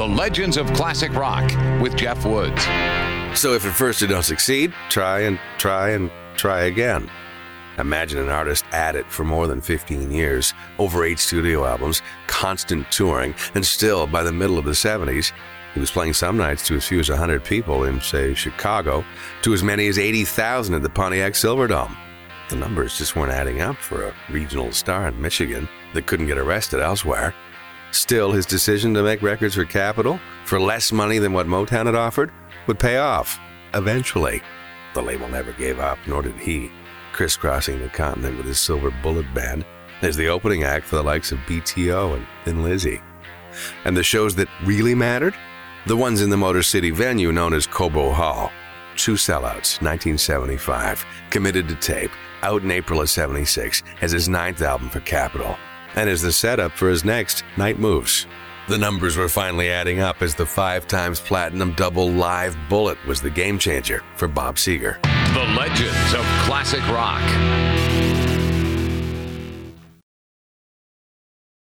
The Legends of Classic Rock with Jeff Woods. So if at first you don't succeed, try and try and try again. Imagine an artist at it for more than 15 years, over eight studio albums, constant touring, and still, by the middle of the 70s, he was playing some nights to as few as 100 people in, say, Chicago, to as many as 80,000 at the Pontiac Silverdome. The numbers just weren't adding up for a regional star in Michigan that couldn't get arrested elsewhere. Still, his decision to make records for Capitol for less money than what Motown had offered would pay off eventually. The label never gave up, nor did he, crisscrossing the continent with his Silver Bullet Band as the opening act for the likes of BTO and Thin Lizzy. And the shows that really mattered? The ones in the Motor City venue known as Cobo Hall. Two sellouts, 1975, committed to tape, out in April of 76 as his ninth album for Capitol, and as the setup for his next, Night Moves. The numbers were finally adding up as the five times platinum double live bullet was the game changer for Bob Seger. The Legends of Classic Rock.